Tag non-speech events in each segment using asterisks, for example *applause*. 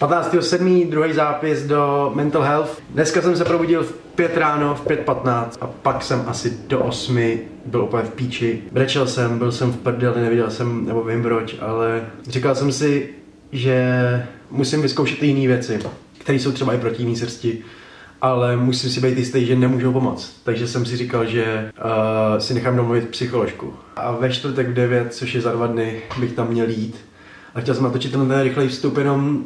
15.7. druhý zápis do Mental Health. Dneska jsem se probudil v 5 ráno, v 5.15 a pak jsem asi do 8 byl úplně v píči. Brečel jsem, byl jsem v prdeli, neviděl jsem, nebo vím proč, ale říkal jsem si, že musím vyzkoušet jiné věci, které jsou třeba i proti jiný srsti, ale musím si být jistý, že nemůžou pomoct. Takže jsem si říkal, že uh, si nechám domluvit psycholožku. A ve čtvrtek v 9, což je za dva dny, bych tam měl jít. A chtěl jsem natočit ten rychlej vstup jenom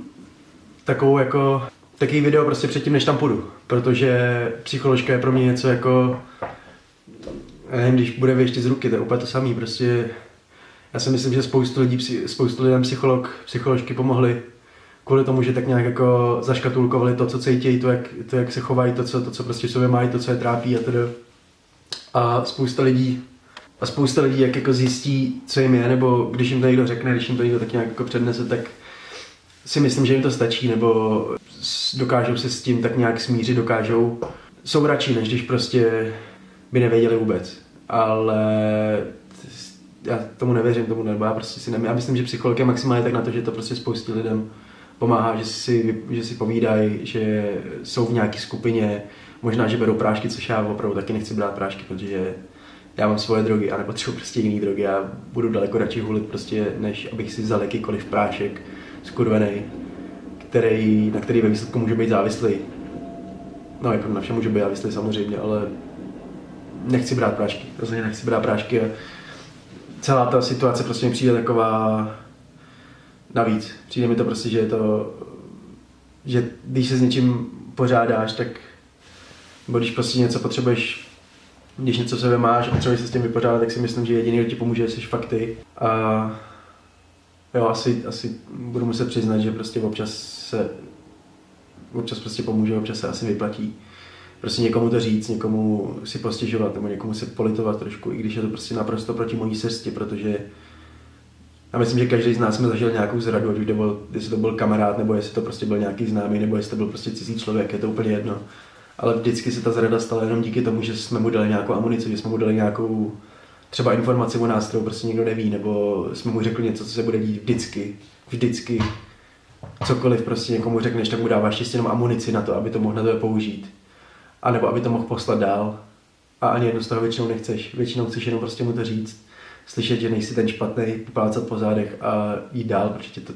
takovou jako takový video prostě předtím, než tam půjdu. Protože psycholožka je pro mě něco jako nevím, když bude věštit z ruky, to je úplně to samé. Prostě já si myslím, že spoustu lidí, spoustu lidem psycholog, psycholožky pomohly kvůli tomu, že tak nějak jako zaškatulkovali to, co cítí, to, jak, to, jak se chovají, to, co, to, co prostě sobě mají, to, co je trápí a tedy. A spousta lidí a spousta lidí, jak jako zjistí, co jim je, nebo když jim to někdo řekne, když jim to někdo tak nějak jako přednese, tak si myslím, že jim to stačí, nebo dokážou se s tím tak nějak smířit, dokážou, jsou radši, než když prostě by nevěděli vůbec. Ale já tomu nevěřím, tomu nebo já prostě si nemyslím. Já myslím, že psycholog je maximálně tak na to, že to prostě spoustě lidem pomáhá, že si, že si povídají, že jsou v nějaké skupině, možná, že berou prášky, což já opravdu taky nechci brát prášky, protože já mám svoje drogy a nepotřebuji prostě jiný drogy. Já budu daleko radši hulit prostě, než abych si vzal jakýkoliv prášek skurvený, který, na který ve výsledku může být závislý. No, jako na všem může být závislý samozřejmě, ale nechci brát prášky. Rozhodně nechci brát prášky celá ta situace prostě mi přijde taková navíc. Přijde mi to prostě, že je to, že když se s něčím pořádáš, tak nebo když prostě něco potřebuješ, když něco v sebe máš a potřebuješ se s tím vypořádat, tak si myslím, že jediný, kdo ti pomůže, jsi fakty. A jo, asi, asi budu muset přiznat, že prostě občas se občas prostě pomůže, občas se asi vyplatí. Prostě někomu to říct, někomu si postěžovat nebo někomu se politovat trošku, i když je to prostě naprosto proti mojí srsti, protože já myslím, že každý z nás jsme zažil nějakou zradu, ať už to byl, jestli to byl kamarád, nebo jestli to prostě byl nějaký známý, nebo jestli to byl prostě cizí člověk, je to úplně jedno. Ale vždycky se ta zrada stala jenom díky tomu, že jsme mu dali nějakou amunici, že jsme mu dali nějakou třeba informaci o nás, kterou prostě nikdo neví, nebo jsme mu řekli něco, co se bude dít vždycky, vždycky. Cokoliv prostě někomu řekneš, tak mu dáváš čistě jenom amunici na to, aby to mohl na to použít. A nebo aby to mohl poslat dál. A ani jedno z toho většinou nechceš. Většinou chceš jenom prostě mu to říct slyšet, že nejsi ten špatný, poplácat po zádech a jít dál, protože tě to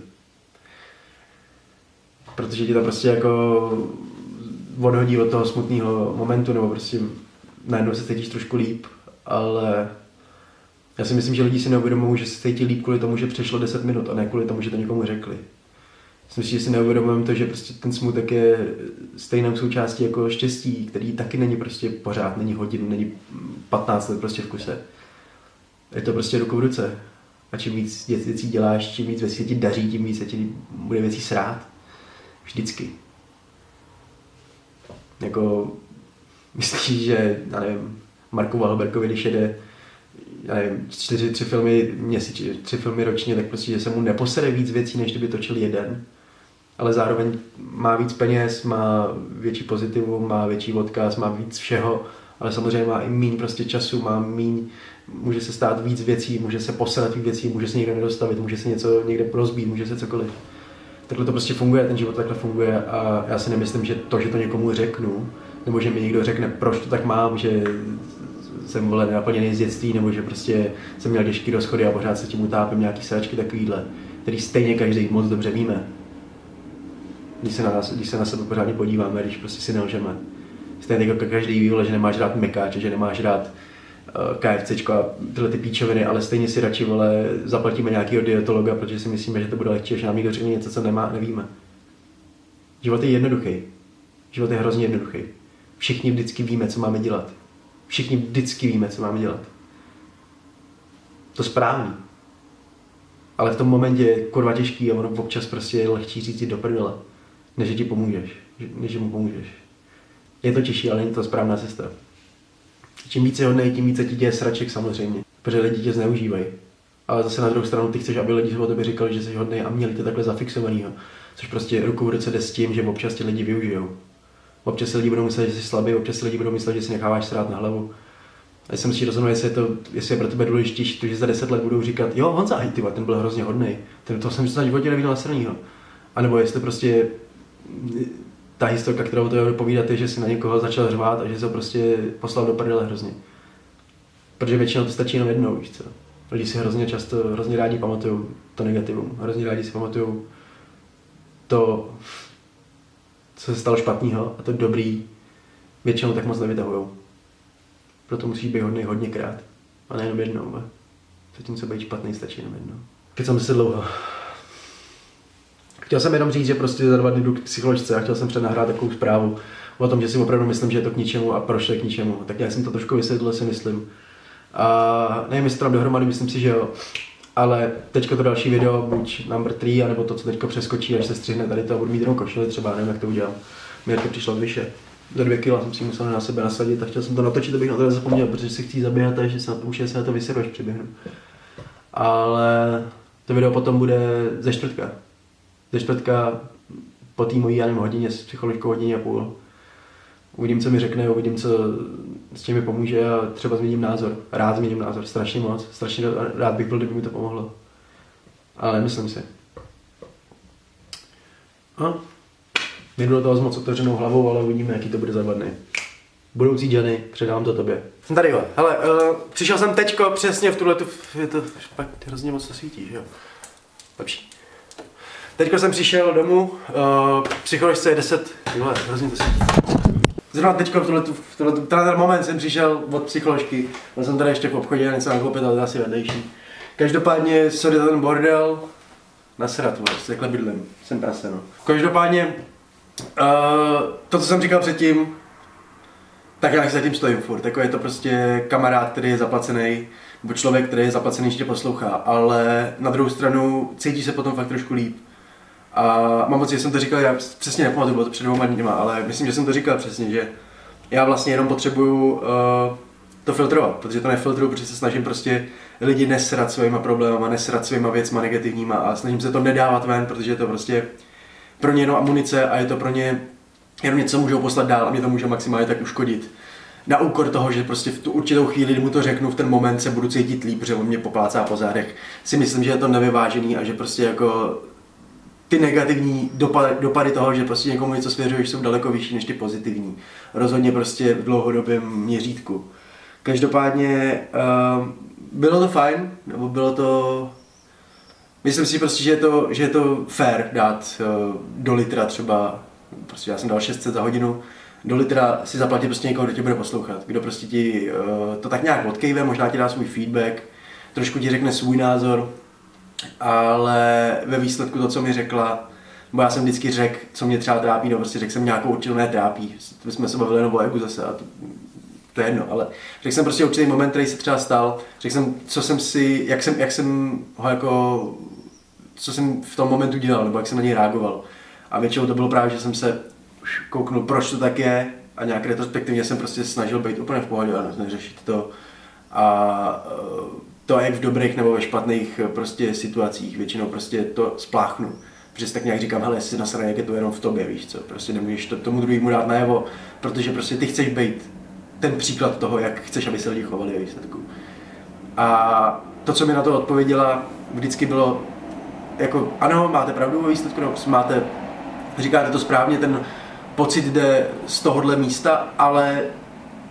protože ti to prostě jako odhodí od toho smutného momentu, nebo prostě najednou se cítíš trošku líp, ale já si myslím, že lidi si neuvědomují, že se cítí líp kvůli tomu, že přešlo 10 minut a ne kvůli tomu, že to někomu řekli. Myslím si, že si neuvědomujeme to, že prostě ten smutek je stejnou součástí jako štěstí, který taky není prostě pořád, není hodin, není 15 let prostě v kuse je to prostě ruku v ruce. A čím víc věcí děláš, čím víc věcí ti daří, tím víc se ti bude věcí srát. Vždycky. Jako, *laughs* myslíš, že, já nevím, Marku Valberkovi, když jede nevím, čtyři, tři filmy měsíčně, tři filmy ročně, tak prostě, že se mu neposede víc věcí, než kdyby točil jeden. Ale zároveň má víc peněz, má větší pozitivu, má větší odkaz, má víc všeho, ale samozřejmě má i méně prostě času, má méně může se stát víc věcí, může se posedat víc věcí, může se někde nedostavit, může se něco někde rozbít, může se cokoliv. Takhle to prostě funguje, ten život takhle funguje a já si nemyslím, že to, že to někomu řeknu, nebo že mi někdo řekne, proč to tak mám, že jsem vole naplněný z dětství, nebo že prostě jsem měl těžký rozchody a pořád se tím utápím nějaký sračky takovýhle, který stejně každý moc dobře víme. Když se na, nás, když se na sebe pořádně podíváme, když prostě si nelžeme. Stejně jako každý ví, že nemáš rád mekáče, že nemáš rád Eh, KFC a tyhle ty píčoviny, ale stejně si radši vole, zaplatíme nějakého dietologa, protože si myslíme, že to bude lehčí, že nám někdo řekne něco, co nemá, nevíme. Život je jednoduchý. Život je hrozně jednoduchý. Všichni vždycky víme, co máme dělat. Všichni vždycky víme, co máme dělat. To správný. Ale v tom momentě je kurva těžký a ono občas prostě je lehčí říct do prdele, než ti pomůžeš, než mu pomůžeš. Je to těžší, ale není to správná cesta. Čím více hodnej, tím více ti děje sraček samozřejmě, protože lidi tě zneužívají. Ale zase na druhou stranu ty chceš, aby lidi o tobě říkali, že jsi hodný a měli tě takhle zafixovanýho. Což prostě ruku v ruce jde s tím, že občas ti lidi využijou. Občas si lidi budou myslet, že jsi slabý, občas si lidi budou myslet, že si necháváš srát na hlavu. A jsem si rozhodnul, jestli je, to, jestli je pro tebe důležitější, to, že za deset let budou říkat, jo, Honza, hej, ty, ten byl hrozně hodný, ten to jsem se v životě neviděl na A nebo jestli prostě ta historka, kterou to povídat, je, že si na někoho začal řvát a že se ho prostě poslal do prdele hrozně. Protože většinou to stačí jenom jednou, víš co. Lidi si hrozně často, hrozně rádi pamatují to negativum, hrozně rádi si pamatují to, co se stalo špatného a to dobrý většinou tak moc nevytahují. Proto musíš být hodný hodněkrát. A nejenom jednou. Zatímco být špatný stačí jenom jednou. Jsem se dlouho. Chtěl jsem jenom říct, že prostě za dva dny jdu k psycholožce a chtěl jsem přednahrát takovou zprávu o tom, že si opravdu myslím, že je to k ničemu a proč je k ničemu. Tak já jsem to trošku vysvětlil, si myslím. A nevím, jestli to dohromady, myslím si, že jo. Ale teďko to další video, buď number 3, anebo to, co teďko přeskočí, až se střihne tady to a budu mít jenom košili třeba, nevím, jak to udělám. Mirka přišla vyše. Za dvě kila jsem si musel na sebe nasadit a chtěl jsem to natočit, abych na to zapomněl, protože si chci zaběhat a že se na to, už se na to vyseru, až přiběhnu. Ale to video potom bude ze čtvrtka. Ze čtvrtka po té mojí, já nevím, hodině s psycholožkou hodině a půl. Uvidím, co mi řekne, uvidím, co s tím mi pomůže a třeba změním názor. Rád změním názor, strašně moc. Strašně rád bych byl, kdyby mi to pomohlo. Ale myslím si. No, Jdu do toho s moc otevřenou hlavou, ale uvidíme, jaký to bude za dny. Budoucí Jenny, předám to tobě. Jsem tady, jo. Hele, uh, přišel jsem teďko přesně v tuhle, tu, je to špatně, hrozně moc se svítí, že jo? Lepší. Teďko jsem přišel domů, uh, psycholožce je 10, tyhle, hrozně to svítí. Zrovna teďko v tuhle, v tuhle, tenhle moment jsem přišel od psycholožky, byl jsem tady ještě v obchodě a něco nakoupit, ale to asi vedlejší. Každopádně, sorry za ten bordel, nasrat, vlastně, takhle bydlím, jsem prase, no. Každopádně, Uh, to, co jsem říkal předtím, tak já zatím stojím furt. Jako je to prostě kamarád, který je zaplacený, nebo člověk, který je zaplacený, že tě poslouchá, ale na druhou stranu cítí se potom fakt trošku líp. A mám pocit, že jsem to říkal, já přesně nepamatuju, bylo to před dvěma dněma, ale myslím, že jsem to říkal přesně, že já vlastně jenom potřebuju uh, to filtrovat, protože to nefiltruju, protože se snažím prostě lidi nesrat svýma problémama, nesrat svýma věcma negativníma a snažím se to nedávat ven, protože je to prostě pro ně jenom amunice a je to pro ně jenom něco můžou poslat dál a mě to může maximálně tak uškodit. Na úkor toho, že prostě v tu určitou chvíli, kdy mu to řeknu, v ten moment se budu cítit líp, že on mě poplácá po zádech, si myslím, že je to nevyvážený a že prostě jako ty negativní dopady, dopady toho, že prostě někomu něco svěřuješ, jsou daleko vyšší než ty pozitivní. Rozhodně prostě v dlouhodobém měřítku. Každopádně uh, bylo to fajn, nebo bylo to Myslím si prostě, že je to, že je to fair dát uh, do litra třeba, prostě já jsem dal 600 za hodinu, do litra si zaplatit prostě někoho, kdo tě bude poslouchat, kdo prostě ti uh, to tak nějak odkejve, možná ti dá svůj feedback, trošku ti řekne svůj názor, ale ve výsledku to, co mi řekla, bo já jsem vždycky řekl, co mě třeba trápí, no prostě řekl jsem nějakou určitou netrápí, my jsme se bavili o egu zase a to, to je jedno, ale řekl jsem prostě určitý moment, který se třeba stal, řekl jsem, co jsem si, jak jsem, jak jsem ho jako co jsem v tom momentu dělal, nebo jak jsem na něj reagoval. A většinou to bylo právě, že jsem se kouknul, proč to tak je a nějak retrospektivně jsem prostě snažil být úplně v pohodě a neřešit to. A eh, to jak v dobrých nebo ve špatných eh, prostě situacích, většinou prostě to spláchnu. Protože tak nějak říkám, hele, jestli nasraně, jak je to jenom v tobě, víš co, prostě nemůžeš to tomu druhému dát najevo, protože prostě ty chceš být ten příklad toho, jak chceš, aby se lidi chovali výsledku. A to, co mi na to odpověděla, vždycky bylo, jako ano, máte pravdu ve výsledku, no, máte, říkáte to správně, ten pocit jde z tohohle místa, ale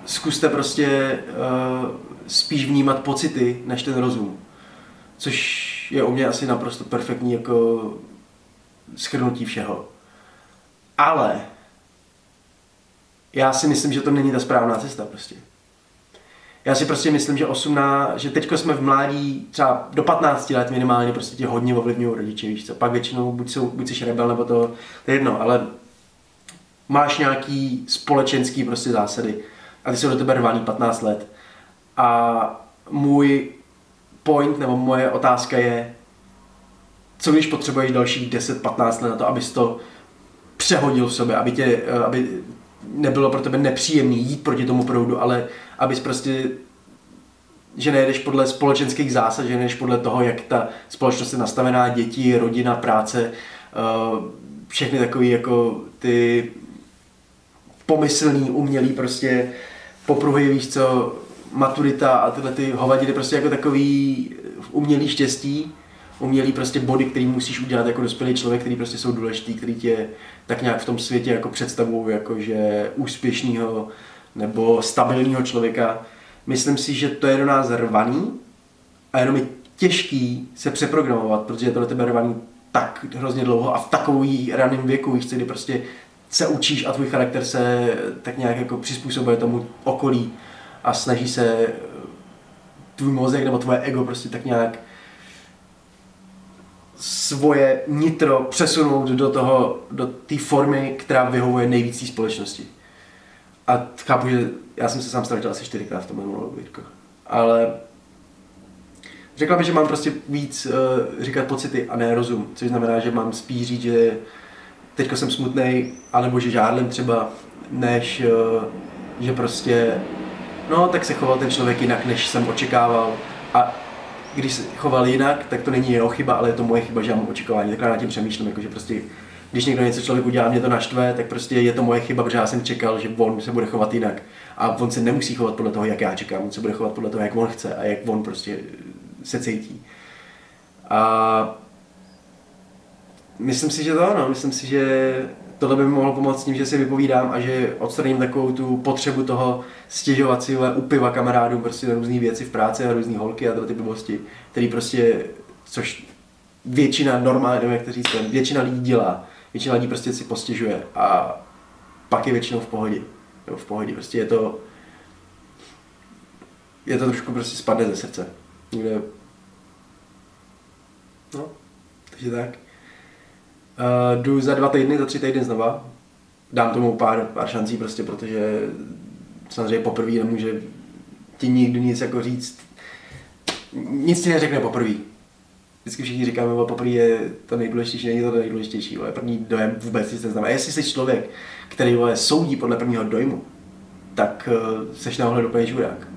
zkuste prostě uh, spíš vnímat pocity, než ten rozum. Což je u mě asi naprosto perfektní jako schrnutí všeho. Ale já si myslím, že to není ta správná cesta prostě. Já si prostě myslím, že 18, že teďko jsme v mládí, třeba do 15 let minimálně, prostě tě hodně ovlivňují rodiče, víš co. Pak většinou buď, jsou, buď jsi rebel, nebo to, to je jedno, ale máš nějaký společenský prostě zásady a ty jsou do tebe rvaný 15 let. A můj point, nebo moje otázka je, co když potřebuješ dalších 10-15 let na to, abys to přehodil v sobě, aby, tě, aby nebylo pro tebe nepříjemný jít proti tomu proudu, ale abys prostě že nejedeš podle společenských zásad, že nejedeš podle toho, jak ta společnost je nastavená, děti, rodina, práce, eh, všechny takové jako ty pomyslný, umělý prostě popruhy, víš co, maturita a tyhle ty hovadiny prostě jako takový umělý štěstí, umělý prostě body, který musíš udělat jako dospělý člověk, který prostě jsou důležitý, který tě tak nějak v tom světě jako představují jako že úspěšného nebo stabilního člověka. Myslím si, že to je do nás rvaný a jenom je těžký se přeprogramovat, protože je to do tebe rvaný tak hrozně dlouho a v takový raném věku, víš, kdy prostě se učíš a tvůj charakter se tak nějak jako přizpůsobuje tomu okolí a snaží se tvůj mozek nebo tvoje ego prostě tak nějak svoje nitro přesunout do toho, do té formy, která vyhovuje nejvíc té společnosti. A chápu, že já jsem se sám ztratil asi čtyřikrát v tomhle monologu, ale řekla bych, že mám prostě víc uh, říkat pocity a ne rozum, což znamená, že mám spíš říct, že teďka jsem smutný, anebo že žádlem třeba, než uh, že prostě, no tak se choval ten člověk jinak, než jsem očekával. A když se choval jinak, tak to není jeho chyba, ale je to moje chyba, že já mám očekávání. Takhle nad tím přemýšlím, jako že prostě když někdo něco člověk udělá, mě to naštve, tak prostě je to moje chyba, protože já jsem čekal, že on se bude chovat jinak. A on se nemusí chovat podle toho, jak já čekám, on se bude chovat podle toho, jak on chce a jak on prostě se cítí. A myslím si, že to ano, myslím si, že tohle by mi mohlo pomoct tím, že si vypovídám a že odstraním takovou tu potřebu toho stěžovat si u piva kamarádům prostě různé věci v práci a různé holky a tyhle ty blbosti, který prostě, což většina normálně, nevím jak to říct, většina lidí dělá. Většina lidí prostě si postěžuje a pak je většinou v pohodě. Jo, v pohodě, prostě je to je to trošku prostě spadne ze srdce. Někde No, takže tak. Uh, jdu za dva týdny, za tři týdny znova. Dám tomu pár, pár šancí prostě, protože samozřejmě poprvé nemůže ti nikdo nic jako říct. Nic ti neřekne poprvé. Vždycky všichni říkáme, že poprvé je to nejdůležitější, není to, to nejdůležitější, ale první dojem vůbec nic neznamená. Jestli jsi člověk, který vole, soudí podle prvního dojmu, tak uh, seš na ohled úplně čurák.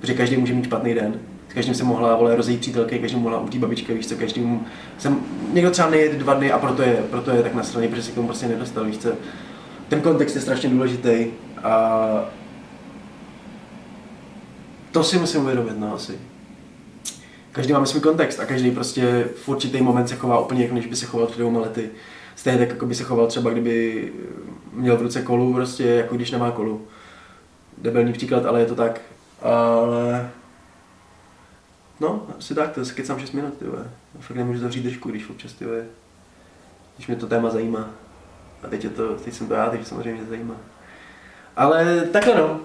Protože každý může mít špatný den, s každým jsem mohla vole, rozejít přítelky, každým mohla umřít babička, víš co, každým jsem, někdo třeba nejede dva dny a proto je, proto je tak na straně, protože se k tomu prostě nedostal, víš co. Ten kontext je strašně důležitý a to si musím uvědomit, no asi. Každý máme svůj kontext a každý prostě v určitý moment se chová úplně jako než by se choval před dvěma lety. Stejně tak, jako by se choval třeba, kdyby měl v ruce kolu, prostě jako když nemá kolu. Debelný příklad, ale je to tak. Ale No, asi tak, to se kecám 6 minut, ty vole. Fakt nemůžu zavřít držku, když občas, ty vole, když mě to téma zajímá. A teď, je to, teď jsem to já, takže samozřejmě mě zajímá. Ale takhle no.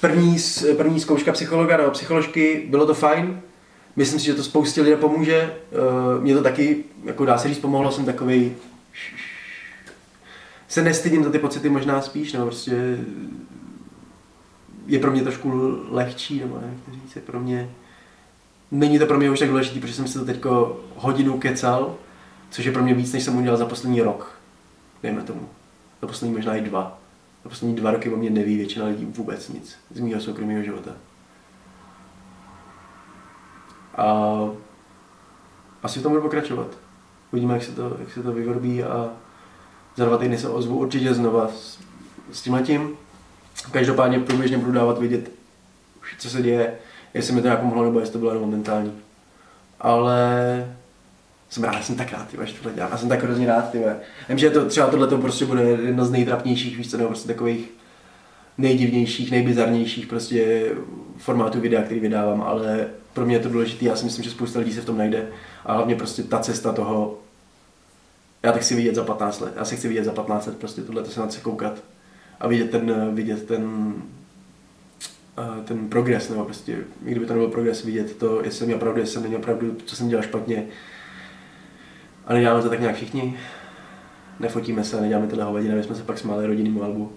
První, první zkouška psychologa nebo psycholožky, bylo to fajn. Myslím si, že to spoustě lidé pomůže. Uh, mě to taky, jako dá se říct, pomohlo. Jsem takový se nestydím za ty pocity možná spíš, nebo prostě je pro mě trošku lehčí, nebo jak to říct, je pro mě není to pro mě už tak důležité, protože jsem si to teď hodinu kecal, což je pro mě víc, než jsem udělal za poslední rok. Dejme tomu. Za poslední možná i dva. Za poslední dva roky o mě neví většina lidí vůbec nic z mého soukromého života. A asi v tom budu pokračovat. Uvidíme, jak se to, jak se to vyvrbí a za dva týdny se ozvu určitě znova s, s tím Každopádně průběžně budu dávat vidět, co se děje, jestli mi to nějak pomohlo, nebo jestli to bylo jenom momentální. Ale jsem rád, jsem tak rád, tyhle, že tohle dělám. Já jsem tak hrozně rád, tyhle. Vím, že to, třeba tohle to prostě bude jedno z nejtrapnějších, víš co, nebo prostě takových nejdivnějších, nejbizarnějších prostě formátů videa, který vydávám, ale pro mě je to důležité, já si myslím, že spousta lidí se v tom najde a hlavně prostě ta cesta toho, já tak chci vidět za 15 let, já si chci vidět za 15 let prostě tohle to se na to koukat a vidět ten, vidět ten, ten progres, nebo prostě, kdyby to nebyl progres, vidět to, jestli jsem opravdu, jestli jsem opravdu, co jsem dělal špatně. A neděláme to tak nějak všichni. Nefotíme se, neděláme tohle hovadiny, aby jsme se pak smáli rodinnému albu.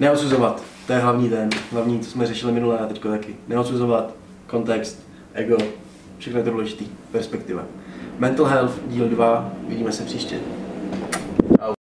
Neodsuzovat, to je hlavní ten, hlavní, co jsme řešili minule a teďko taky. Neodsuzovat, kontext, ego, všechno je to důležitý, perspektiva. Mental Health, díl 2, vidíme se příště.